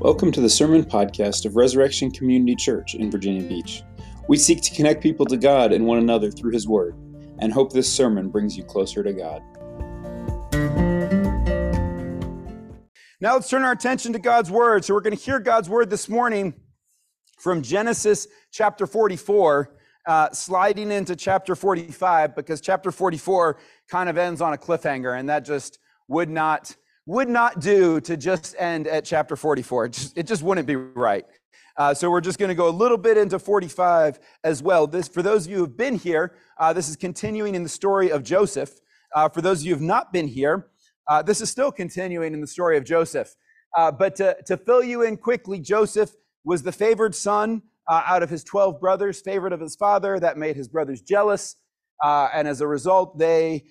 Welcome to the Sermon Podcast of Resurrection Community Church in Virginia Beach. We seek to connect people to God and one another through His Word, and hope this sermon brings you closer to God. Now let's turn our attention to God's Word. So we're going to hear God's Word this morning from Genesis chapter 44, uh, sliding into chapter 45, because chapter 44 kind of ends on a cliffhanger, and that just would not would not do to just end at chapter 44. It just, it just wouldn't be right. Uh, so we're just going to go a little bit into 45 as well. This, for those of you who have been here, uh, this is continuing in the story of Joseph. Uh, for those of you who have not been here, uh, this is still continuing in the story of Joseph. Uh, but to, to fill you in quickly, Joseph was the favored son uh, out of his 12 brothers, favorite of his father. That made his brothers jealous. and as a result, they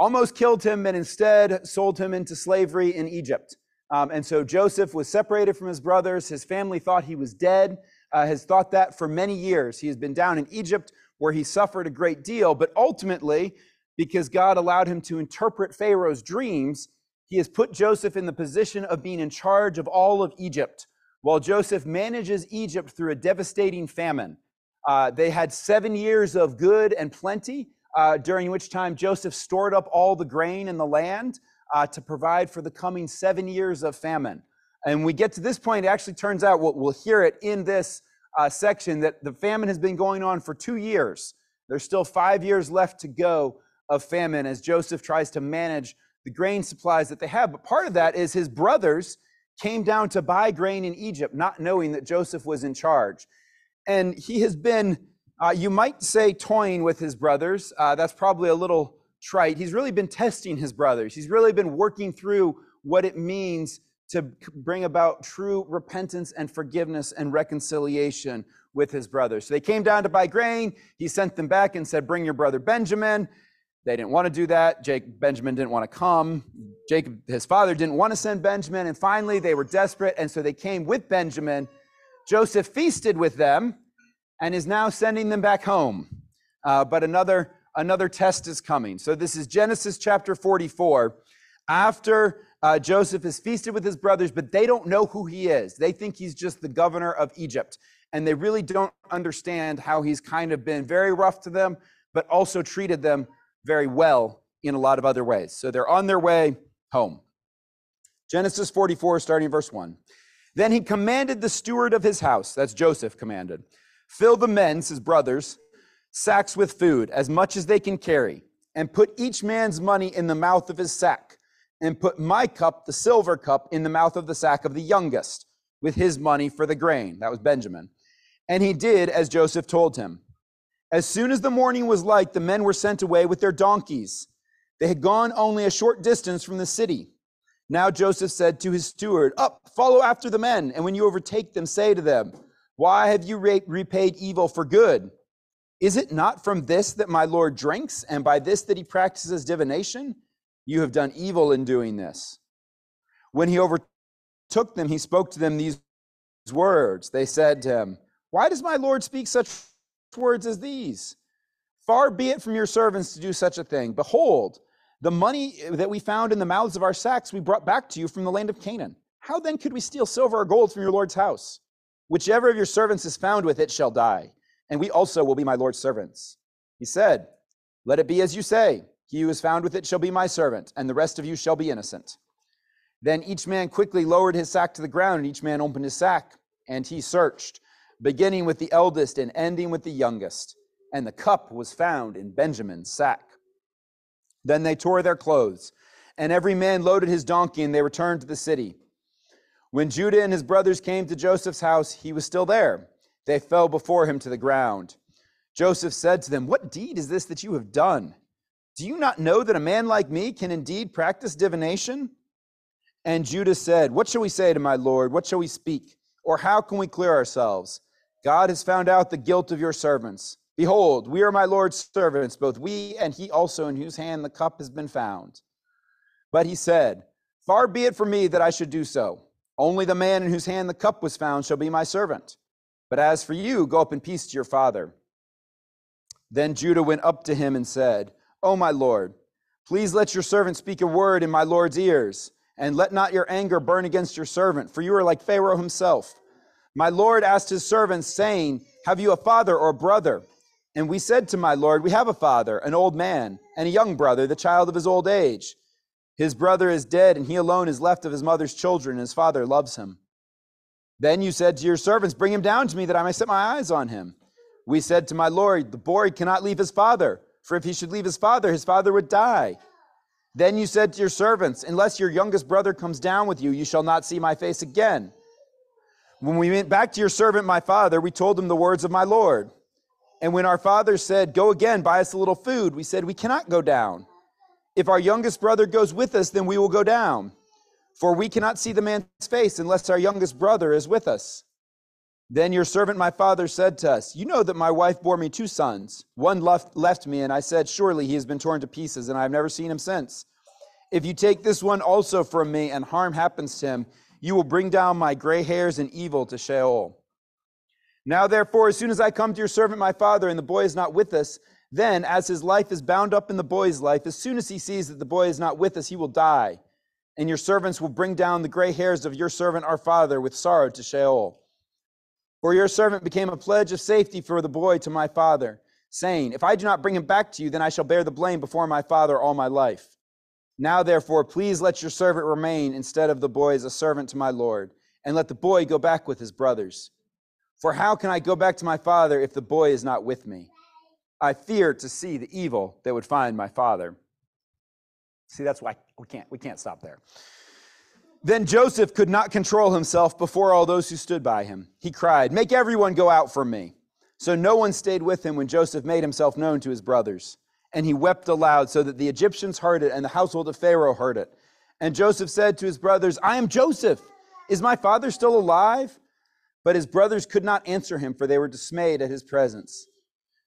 almost killed him and instead sold him into slavery in Egypt. Um, and so Joseph was separated from his brothers. His family thought he was dead, uh, has thought that for many years. He has been down in Egypt where he suffered a great deal, but ultimately, because God allowed him to interpret Pharaoh's dreams, he has put Joseph in the position of being in charge of all of Egypt, while Joseph manages Egypt through a devastating famine. Uh, they had seven years of good and plenty, uh, during which time Joseph stored up all the grain in the land uh, to provide for the coming seven years of famine. And we get to this point, it actually turns out, we'll, we'll hear it in this uh, section, that the famine has been going on for two years. There's still five years left to go of famine as Joseph tries to manage the grain supplies that they have. But part of that is his brothers came down to buy grain in Egypt, not knowing that Joseph was in charge. And he has been uh, you might say toying with his brothers. Uh, that's probably a little trite. He's really been testing his brothers. He's really been working through what it means to bring about true repentance and forgiveness and reconciliation with his brothers. So they came down to buy grain. He sent them back and said, Bring your brother Benjamin. They didn't want to do that. Jake Benjamin didn't want to come. Jacob, his father, didn't want to send Benjamin. And finally, they were desperate. And so they came with Benjamin. Joseph feasted with them and is now sending them back home. Uh, but another, another test is coming. So this is Genesis chapter 44. After uh, Joseph has feasted with his brothers, but they don't know who he is. They think he's just the governor of Egypt. And they really don't understand how he's kind of been very rough to them, but also treated them very well in a lot of other ways. So they're on their way home. Genesis 44, starting verse 1. Then he commanded the steward of his house, that's Joseph commanded, Fill the men's, his brothers, sacks with food, as much as they can carry, and put each man's money in the mouth of his sack, and put my cup, the silver cup, in the mouth of the sack of the youngest, with his money for the grain. That was Benjamin. And he did as Joseph told him. As soon as the morning was light, the men were sent away with their donkeys. They had gone only a short distance from the city. Now Joseph said to his steward, Up, follow after the men, and when you overtake them, say to them, why have you repaid evil for good? Is it not from this that my Lord drinks, and by this that he practices divination? You have done evil in doing this. When he overtook them, he spoke to them these words. They said to him, Why does my Lord speak such words as these? Far be it from your servants to do such a thing. Behold, the money that we found in the mouths of our sacks we brought back to you from the land of Canaan. How then could we steal silver or gold from your Lord's house? Whichever of your servants is found with it shall die, and we also will be my Lord's servants. He said, Let it be as you say. He who is found with it shall be my servant, and the rest of you shall be innocent. Then each man quickly lowered his sack to the ground, and each man opened his sack, and he searched, beginning with the eldest and ending with the youngest. And the cup was found in Benjamin's sack. Then they tore their clothes, and every man loaded his donkey, and they returned to the city. When Judah and his brothers came to Joseph's house, he was still there. They fell before him to the ground. Joseph said to them, What deed is this that you have done? Do you not know that a man like me can indeed practice divination? And Judah said, What shall we say to my Lord? What shall we speak? Or how can we clear ourselves? God has found out the guilt of your servants. Behold, we are my Lord's servants, both we and he also in whose hand the cup has been found. But he said, Far be it from me that I should do so. Only the man in whose hand the cup was found shall be my servant. But as for you, go up in peace to your father. Then Judah went up to him and said, O my Lord, please let your servant speak a word in my Lord's ears, and let not your anger burn against your servant, for you are like Pharaoh himself. My Lord asked his servants, saying, Have you a father or brother? And we said to my Lord, We have a father, an old man, and a young brother, the child of his old age. His brother is dead, and he alone is left of his mother's children, and his father loves him. Then you said to your servants, Bring him down to me, that I may set my eyes on him. We said to my Lord, The boy cannot leave his father, for if he should leave his father, his father would die. Then you said to your servants, Unless your youngest brother comes down with you, you shall not see my face again. When we went back to your servant, my father, we told him the words of my Lord. And when our father said, Go again, buy us a little food, we said, We cannot go down. If our youngest brother goes with us, then we will go down. For we cannot see the man's face unless our youngest brother is with us. Then your servant, my father, said to us, You know that my wife bore me two sons. One left, left me, and I said, Surely he has been torn to pieces, and I have never seen him since. If you take this one also from me, and harm happens to him, you will bring down my gray hairs and evil to Sheol. Now, therefore, as soon as I come to your servant, my father, and the boy is not with us, then, as his life is bound up in the boy's life, as soon as he sees that the boy is not with us, he will die. And your servants will bring down the gray hairs of your servant, our father, with sorrow to Sheol. For your servant became a pledge of safety for the boy to my father, saying, If I do not bring him back to you, then I shall bear the blame before my father all my life. Now, therefore, please let your servant remain instead of the boy as a servant to my Lord, and let the boy go back with his brothers. For how can I go back to my father if the boy is not with me? I fear to see the evil that would find my father. See, that's why we can't, we can't stop there. Then Joseph could not control himself before all those who stood by him. He cried, Make everyone go out from me. So no one stayed with him when Joseph made himself known to his brothers. And he wept aloud so that the Egyptians heard it and the household of Pharaoh heard it. And Joseph said to his brothers, I am Joseph. Is my father still alive? But his brothers could not answer him, for they were dismayed at his presence.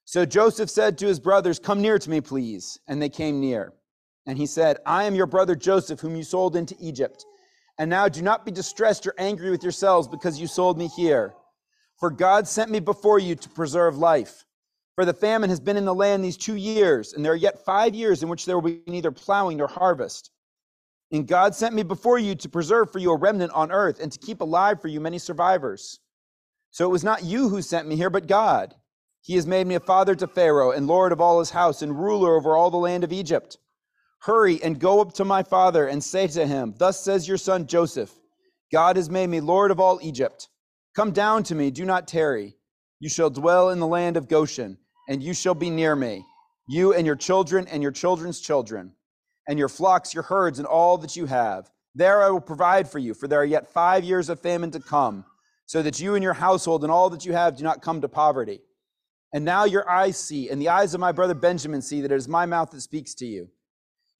So Joseph said to his brothers, Come near to me, please. And they came near. And he said, I am your brother Joseph, whom you sold into Egypt. And now do not be distressed or angry with yourselves because you sold me here. For God sent me before you to preserve life. For the famine has been in the land these two years, and there are yet five years in which there will be neither plowing nor harvest. And God sent me before you to preserve for you a remnant on earth and to keep alive for you many survivors. So it was not you who sent me here, but God. He has made me a father to Pharaoh and lord of all his house and ruler over all the land of Egypt. Hurry and go up to my father and say to him, Thus says your son Joseph, God has made me Lord of all Egypt. Come down to me, do not tarry. You shall dwell in the land of Goshen, and you shall be near me, you and your children and your children's children, and your flocks, your herds, and all that you have. There I will provide for you, for there are yet five years of famine to come, so that you and your household and all that you have do not come to poverty. And now your eyes see, and the eyes of my brother Benjamin see that it is my mouth that speaks to you.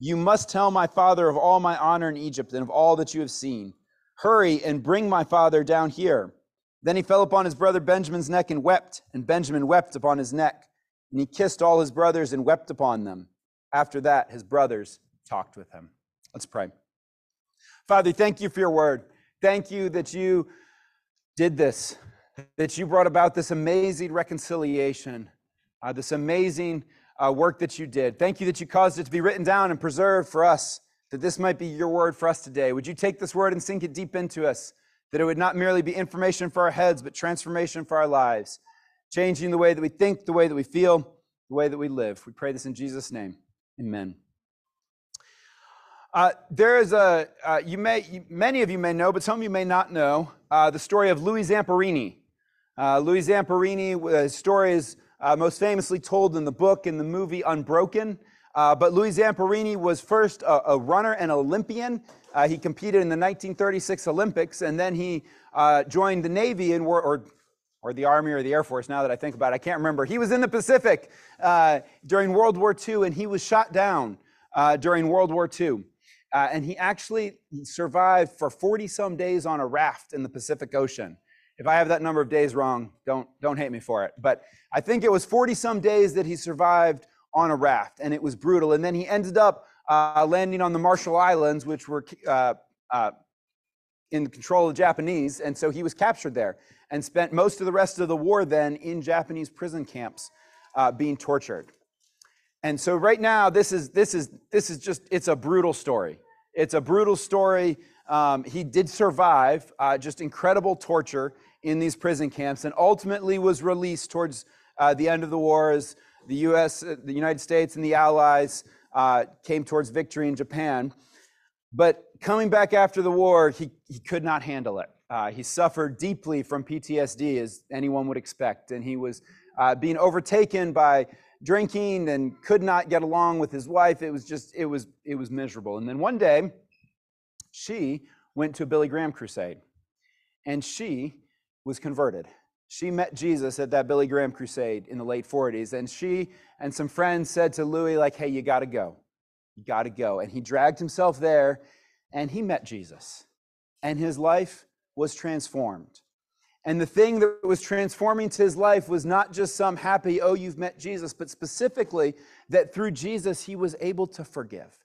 You must tell my father of all my honor in Egypt and of all that you have seen. Hurry and bring my father down here. Then he fell upon his brother Benjamin's neck and wept, and Benjamin wept upon his neck. And he kissed all his brothers and wept upon them. After that, his brothers talked with him. Let's pray. Father, thank you for your word. Thank you that you did this, that you brought about this amazing reconciliation, uh, this amazing uh, work that you did. Thank you that you caused it to be written down and preserved for us, that this might be your word for us today. Would you take this word and sink it deep into us, that it would not merely be information for our heads, but transformation for our lives, changing the way that we think, the way that we feel, the way that we live. We pray this in Jesus' name. Amen. Uh, there is a, uh, you may, many of you may know, but some of you may not know, uh, the story of Louis Zamperini. Uh, Louis Zamperini, his story is uh, most famously told in the book and the movie Unbroken. Uh, but Louis Zamperini was first a, a runner and Olympian. Uh, he competed in the 1936 Olympics, and then he uh, joined the Navy in war, or, or the Army or the Air Force. Now that I think about it, I can't remember. He was in the Pacific uh, during World War II, and he was shot down uh, during World War II. and he actually survived for 40 some days on a raft in the Pacific Ocean. If I have that number of days wrong, don't, don't hate me for it. But I think it was 40 some days that he survived on a raft, and it was brutal. And then he ended up uh, landing on the Marshall Islands, which were uh, uh, in control of the Japanese. And so he was captured there and spent most of the rest of the war then in Japanese prison camps uh, being tortured. And so right now, this is, this, is, this is just, it's a brutal story. It's a brutal story. Um, he did survive uh, just incredible torture in these prison camps and ultimately was released towards uh, the end of the war as the US, uh, the United States, and the Allies uh, came towards victory in Japan. But coming back after the war, he, he could not handle it. Uh, he suffered deeply from PTSD, as anyone would expect, and he was uh, being overtaken by drinking and could not get along with his wife. It was just, it was, it was miserable. And then one day, she went to a Billy Graham crusade, and she was converted. She met Jesus at that Billy Graham crusade in the late 40s, and she and some friends said to Louis, like, hey, you got to go. You got to go. And he dragged himself there, and he met Jesus, and his life was transformed. And the thing that was transforming to his life was not just some happy, oh, you've met Jesus, but specifically that through Jesus, he was able to forgive.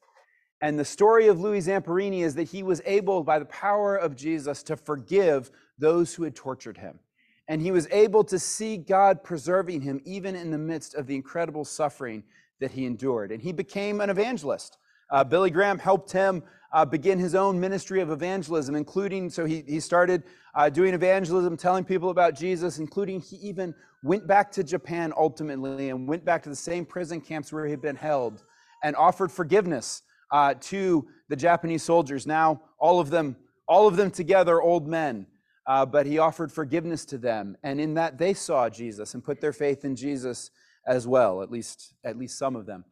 And the story of Louis Zamperini is that he was able, by the power of Jesus, to forgive those who had tortured him. And he was able to see God preserving him even in the midst of the incredible suffering that he endured. And he became an evangelist. Uh, Billy Graham helped him uh, begin his own ministry of evangelism, including, so he, he started uh, doing evangelism, telling people about Jesus, including he even went back to Japan ultimately and went back to the same prison camps where he had been held and offered forgiveness uh, to the Japanese soldiers. Now, all of them, all of them together, old men. Uh, but he offered forgiveness to them, and in that they saw Jesus and put their faith in Jesus as well. At least, at least some of them.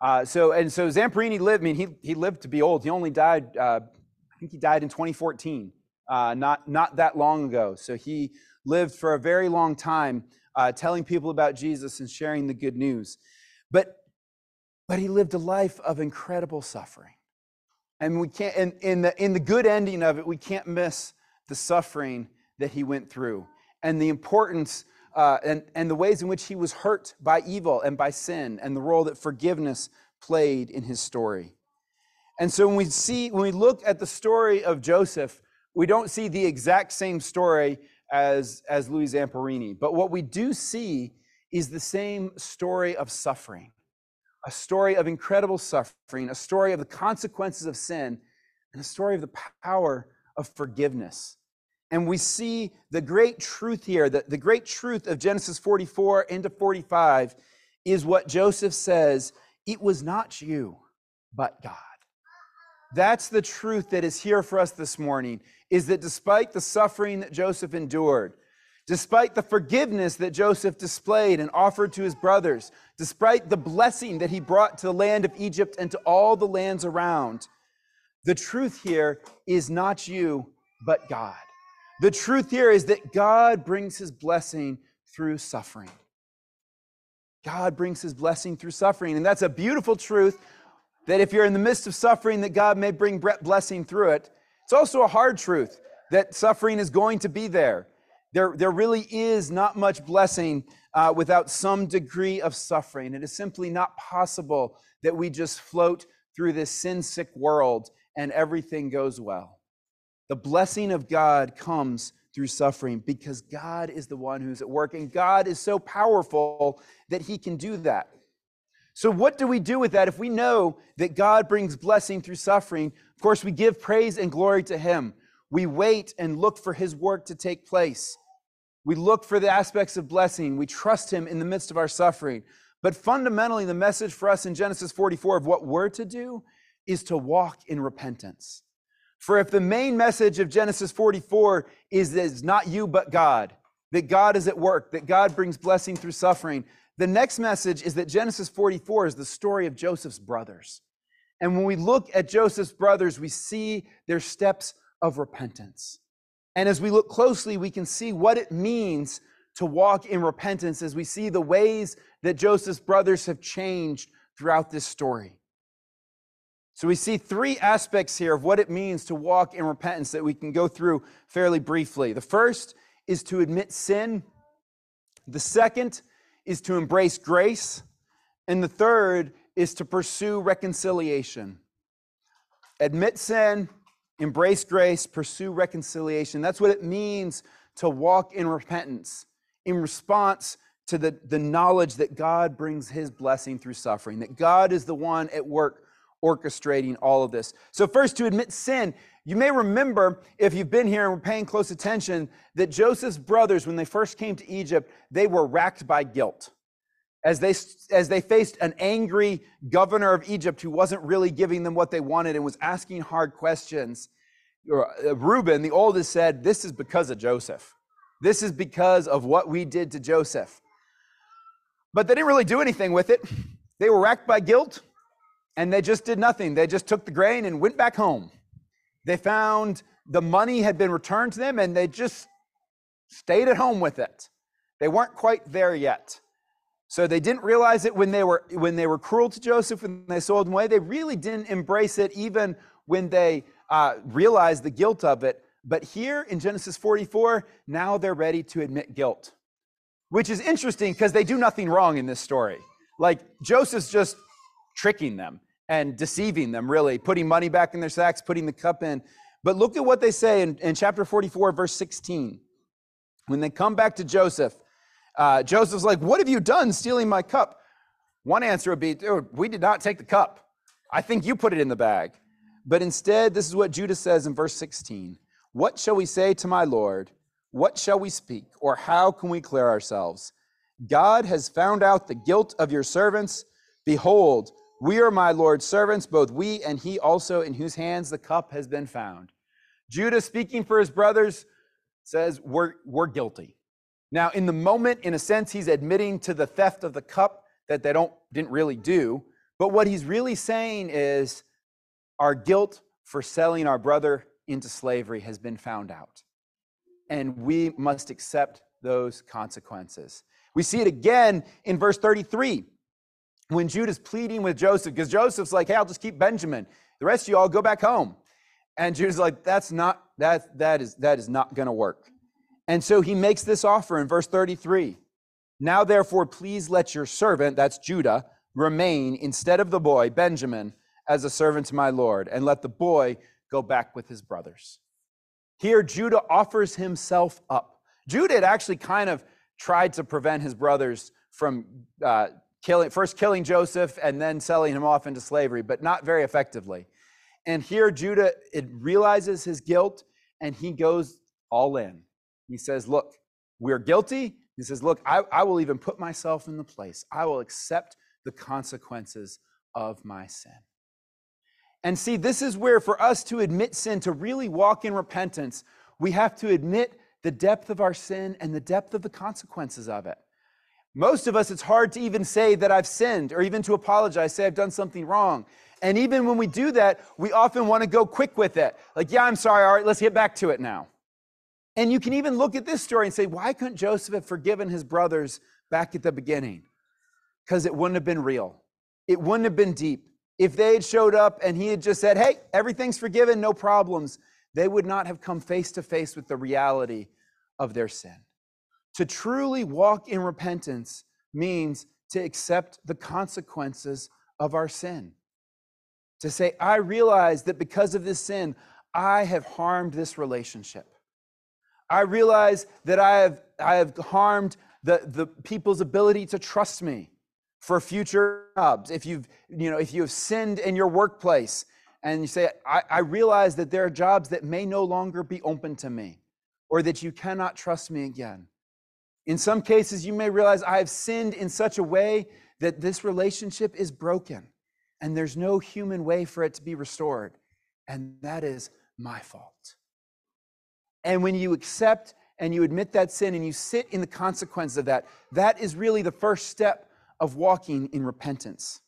Uh, so and so Zamperini lived. I mean, he he lived to be old. He only died. Uh, I think he died in 2014, uh, not not that long ago. So he lived for a very long time, uh, telling people about Jesus and sharing the good news. But but he lived a life of incredible suffering, and we can't. And in the in the good ending of it, we can't miss the suffering that he went through and the importance uh, and, and the ways in which he was hurt by evil and by sin, and the role that forgiveness played in his story. And so when we see, when we look at the story of Joseph, we don't see the exact same story as, as Louis Zamperini. But what we do see is the same story of suffering, a story of incredible suffering, a story of the consequences of sin, and a story of the power of forgiveness. And we see the great truth here, that the great truth of Genesis 44 into 45 is what Joseph says it was not you, but God. That's the truth that is here for us this morning is that despite the suffering that Joseph endured, despite the forgiveness that Joseph displayed and offered to his brothers, despite the blessing that he brought to the land of Egypt and to all the lands around, the truth here is not you, but God. The truth here is that God brings his blessing through suffering. God brings his blessing through suffering. And that's a beautiful truth that if you're in the midst of suffering, that God may bring blessing through it. It's also a hard truth that suffering is going to be there. There, there really is not much blessing uh, without some degree of suffering. It is simply not possible that we just float through this sin sick world and everything goes well. The blessing of God comes through suffering because God is the one who's at work, and God is so powerful that He can do that. So, what do we do with that if we know that God brings blessing through suffering? Of course, we give praise and glory to Him. We wait and look for His work to take place. We look for the aspects of blessing. We trust Him in the midst of our suffering. But fundamentally, the message for us in Genesis 44 of what we're to do is to walk in repentance. For if the main message of Genesis 44 is that it's not you but God, that God is at work, that God brings blessing through suffering, the next message is that Genesis 44 is the story of Joseph's brothers. And when we look at Joseph's brothers, we see their steps of repentance. And as we look closely, we can see what it means to walk in repentance as we see the ways that Joseph's brothers have changed throughout this story. So we see three aspects here of what it means to walk in repentance that we can go through fairly briefly. The first is to admit sin, the second is to embrace grace, and the third is to pursue reconciliation. Admit sin, embrace grace, pursue reconciliation. That's what it means to walk in repentance in response to the, the knowledge that God brings his blessing through suffering, that God is the one at work orchestrating all of this. So, first, to admit sin, you may remember, if you've been here and were paying close attention, that Joseph's brothers, when they first came to Egypt, they were racked by guilt. As they, as they faced an angry governor of Egypt who wasn't really giving them what they wanted and was asking hard questions, uh, Reuben, the oldest, said, This is because of Joseph. This is because of what we did to Joseph. But they didn't really do anything with it. They were racked by guilt and they just did nothing. They just took the grain and went back home. They found the money had been returned to them and they just stayed at home with it. They weren't quite there yet. So they didn't realize it when they were when they were cruel to Joseph when they sold him away. They really didn't embrace it even when they uh, realized the guilt of it. But here in Genesis 44, now they're ready to admit guilt, which is interesting because they do nothing wrong in this story. Like Joseph's just tricking them and deceiving them, really, putting money back in their sacks, putting the cup in. But look at what they say in, in chapter 44, verse 16. When they come back to Joseph, uh, Joseph's like, What have you done stealing my cup? One answer would be, Dude, we did not take the cup. I think you put it in the bag. But instead, this is what Judah says in verse 16 What shall we say to my Lord? What shall we speak? Or how can we clear ourselves? God has found out the guilt of your servants. Behold, we are my Lord's servants, both we and he also, in whose hands the cup has been found. Judah, speaking for his brothers, says, We're, we're guilty. Now, in the moment, in a sense, he's admitting to the theft of the cup that they don't, didn't really do. But what he's really saying is, Our guilt for selling our brother into slavery has been found out. And we must accept those consequences. We see it again in verse 33 when Judah's pleading with Joseph, because Joseph's like, hey, I'll just keep Benjamin. The rest of you all go back home. And Judah's like, that's not, that, that is, that is not going to work. And so he makes this offer in verse 33. Now, therefore, please let your servant, that's Judah, remain instead of the boy, Benjamin, as a servant to my Lord, and let the boy go back with his brothers. Here, Judah offers himself up. Judah had actually kind of tried to prevent his brothers from uh, killing, first killing Joseph and then selling him off into slavery, but not very effectively. And here Judah it realizes his guilt and he goes all in. He says, Look, we're guilty. He says, Look, I, I will even put myself in the place. I will accept the consequences of my sin. And see, this is where for us to admit sin, to really walk in repentance, we have to admit the depth of our sin and the depth of the consequences of it. Most of us, it's hard to even say that I've sinned or even to apologize, say I've done something wrong. And even when we do that, we often want to go quick with it. Like, yeah, I'm sorry. All right, let's get back to it now. And you can even look at this story and say, why couldn't Joseph have forgiven his brothers back at the beginning? Because it wouldn't have been real. It wouldn't have been deep. If they had showed up and he had just said, hey, everything's forgiven, no problems, they would not have come face to face with the reality of their sin. To truly walk in repentance means to accept the consequences of our sin. To say, I realize that because of this sin, I have harmed this relationship. I realize that I have, I have harmed the, the people's ability to trust me for future jobs. If you've, you know, if you have sinned in your workplace and you say, I, I realize that there are jobs that may no longer be open to me or that you cannot trust me again. In some cases, you may realize I have sinned in such a way that this relationship is broken and there's no human way for it to be restored. And that is my fault. And when you accept and you admit that sin and you sit in the consequence of that, that is really the first step of walking in repentance.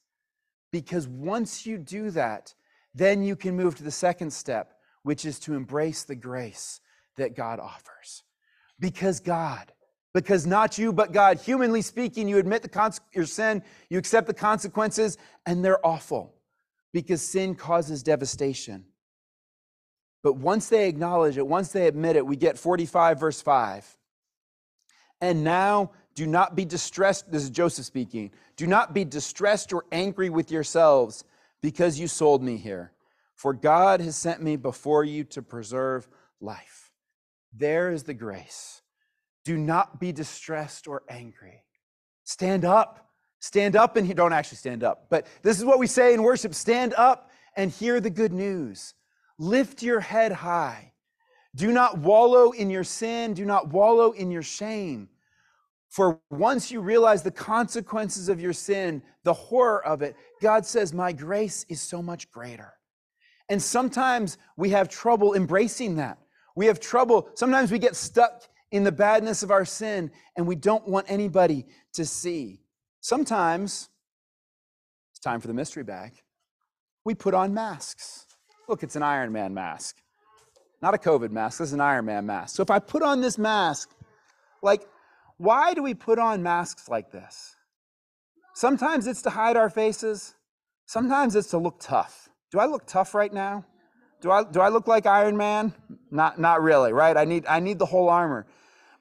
Because once you do that, then you can move to the second step, which is to embrace the grace that God offers. Because God because not you, but God. Humanly speaking, you admit the cons- your sin, you accept the consequences, and they're awful because sin causes devastation. But once they acknowledge it, once they admit it, we get 45, verse 5. And now do not be distressed. This is Joseph speaking. Do not be distressed or angry with yourselves because you sold me here. For God has sent me before you to preserve life. There is the grace do not be distressed or angry. Stand up. Stand up and don't actually stand up, but this is what we say in worship stand up and hear the good news. Lift your head high. Do not wallow in your sin, do not wallow in your shame. For once you realize the consequences of your sin, the horror of it, God says, My grace is so much greater. And sometimes we have trouble embracing that. We have trouble. Sometimes we get stuck in the badness of our sin and we don't want anybody to see. Sometimes it's time for the mystery bag. We put on masks. Look, it's an Iron Man mask. Not a COVID mask, this is an Iron Man mask. So if I put on this mask, like, why do we put on masks like this? Sometimes it's to hide our faces, sometimes it's to look tough. Do I look tough right now? Do I, do I look like Iron Man? Not, not really, right? I need, I need the whole armor.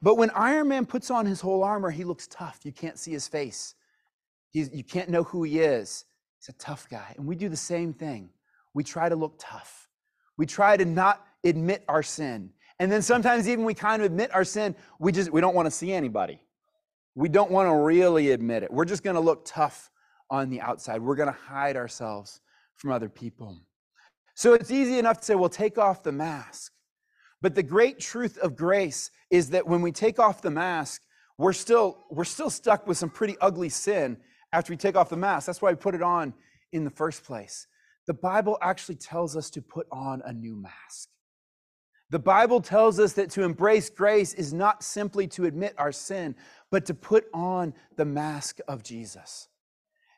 But when Iron Man puts on his whole armor, he looks tough. You can't see his face. He's, you can't know who he is. He's a tough guy. And we do the same thing. We try to look tough. We try to not admit our sin. And then sometimes even we kind of admit our sin, we just we don't want to see anybody. We don't want to really admit it. We're just going to look tough on the outside. We're going to hide ourselves from other people. So it's easy enough to say, well, take off the mask. But the great truth of grace is that when we take off the mask, we're still, we're still stuck with some pretty ugly sin after we take off the mask. That's why we put it on in the first place. The Bible actually tells us to put on a new mask. The Bible tells us that to embrace grace is not simply to admit our sin, but to put on the mask of Jesus.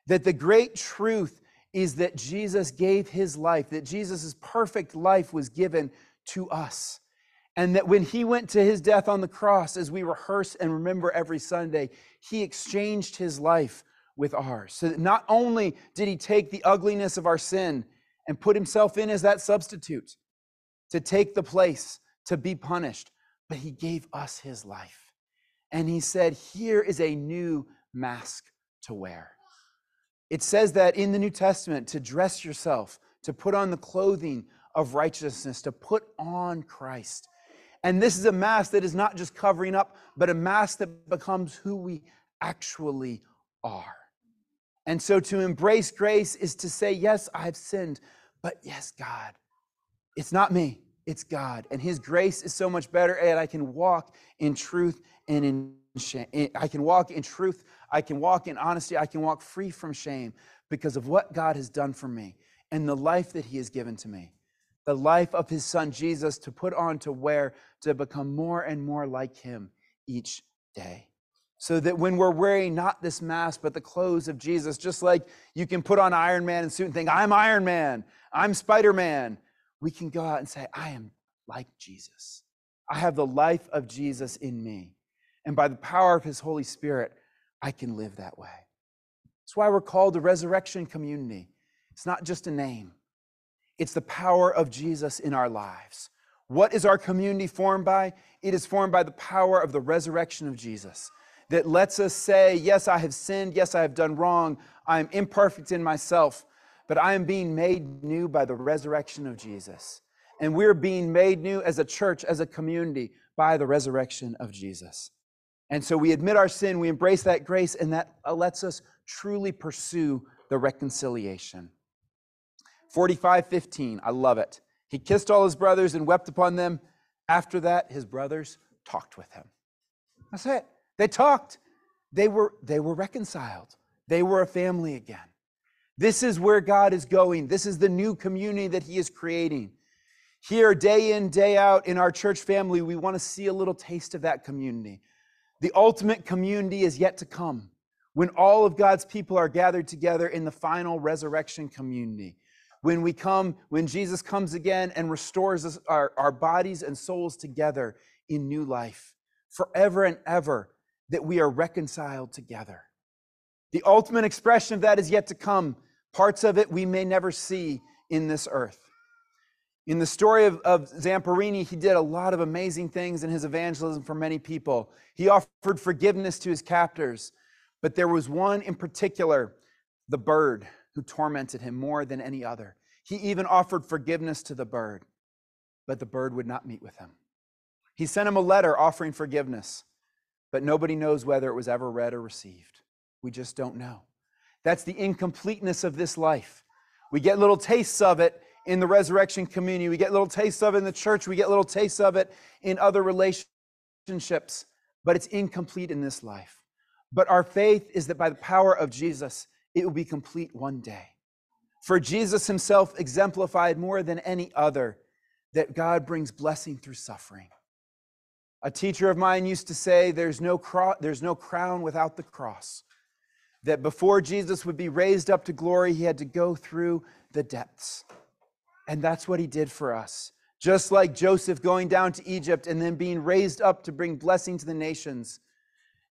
That the great truth is that Jesus gave his life, that Jesus' perfect life was given to us. And that when he went to his death on the cross, as we rehearse and remember every Sunday, he exchanged his life with ours. So that not only did he take the ugliness of our sin and put himself in as that substitute to take the place to be punished, but he gave us his life. And he said, Here is a new mask to wear. It says that in the New Testament to dress yourself, to put on the clothing of righteousness, to put on Christ. And this is a mask that is not just covering up, but a mask that becomes who we actually are. And so to embrace grace is to say, Yes, I've sinned, but yes, God, it's not me, it's God. And His grace is so much better, and I can walk in truth and in shame. Eh, I can walk in truth I can walk in honesty. I can walk free from shame because of what God has done for me and the life that He has given to me. The life of His Son Jesus to put on, to wear, to become more and more like Him each day. So that when we're wearing not this mask, but the clothes of Jesus, just like you can put on Iron Man and suit and think, I'm Iron Man, I'm Spider Man, we can go out and say, I am like Jesus. I have the life of Jesus in me. And by the power of His Holy Spirit, I can live that way. That's why we're called the resurrection community. It's not just a name, it's the power of Jesus in our lives. What is our community formed by? It is formed by the power of the resurrection of Jesus that lets us say, Yes, I have sinned. Yes, I have done wrong. I am imperfect in myself, but I am being made new by the resurrection of Jesus. And we're being made new as a church, as a community, by the resurrection of Jesus. And so we admit our sin, we embrace that grace, and that uh, lets us truly pursue the reconciliation. 45 15, I love it. He kissed all his brothers and wept upon them. After that, his brothers talked with him. That's it. They talked. They were, they were reconciled. They were a family again. This is where God is going. This is the new community that He is creating. Here, day in, day out in our church family, we want to see a little taste of that community. The ultimate community is yet to come when all of God's people are gathered together in the final resurrection community. When we come, when Jesus comes again and restores us, our, our bodies and souls together in new life, forever and ever, that we are reconciled together. The ultimate expression of that is yet to come. Parts of it we may never see in this earth. In the story of, of Zamperini, he did a lot of amazing things in his evangelism for many people. He offered forgiveness to his captors, but there was one in particular, the bird, who tormented him more than any other. He even offered forgiveness to the bird, but the bird would not meet with him. He sent him a letter offering forgiveness, but nobody knows whether it was ever read or received. We just don't know. That's the incompleteness of this life. We get little tastes of it in the resurrection community. We get little tastes of it in the church. We get little tastes of it in other relationships, but it's incomplete in this life. But our faith is that by the power of Jesus, it will be complete one day. For Jesus himself exemplified more than any other that God brings blessing through suffering. A teacher of mine used to say, There's no, cro- there's no crown without the cross. That before Jesus would be raised up to glory, he had to go through the depths. And that's what he did for us. Just like Joseph going down to Egypt and then being raised up to bring blessing to the nations,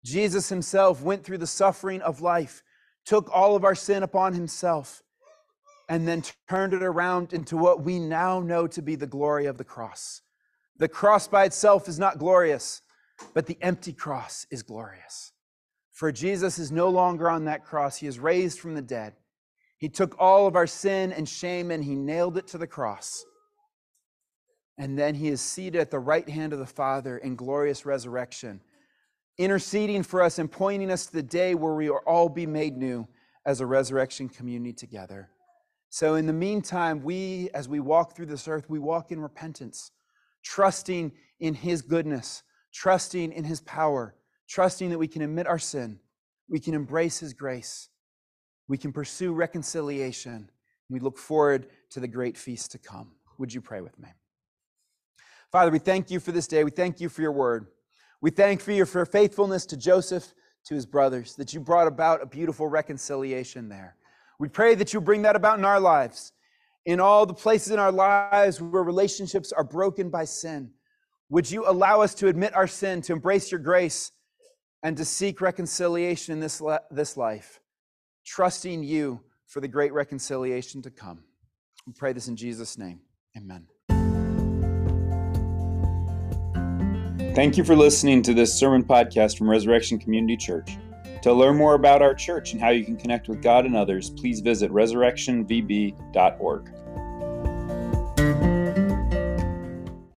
Jesus himself went through the suffering of life, took all of our sin upon himself, and then turned it around into what we now know to be the glory of the cross. The cross by itself is not glorious, but the empty cross is glorious. For Jesus is no longer on that cross, he is raised from the dead. He took all of our sin and shame and he nailed it to the cross. And then he is seated at the right hand of the Father in glorious resurrection, interceding for us and pointing us to the day where we will all be made new as a resurrection community together. So, in the meantime, we, as we walk through this earth, we walk in repentance, trusting in His goodness, trusting in His power, trusting that we can admit our sin, we can embrace His grace, we can pursue reconciliation. We look forward to the great feast to come. Would you pray with me? Father, we thank you for this day. We thank you for your word. We thank you for your faithfulness to Joseph, to his brothers, that you brought about a beautiful reconciliation there. We pray that you bring that about in our lives, in all the places in our lives where relationships are broken by sin. Would you allow us to admit our sin, to embrace your grace, and to seek reconciliation in this, this life, trusting you for the great reconciliation to come? We pray this in Jesus' name. Amen. Thank you for listening to this sermon podcast from Resurrection Community Church. To learn more about our church and how you can connect with God and others, please visit resurrectionvb.org.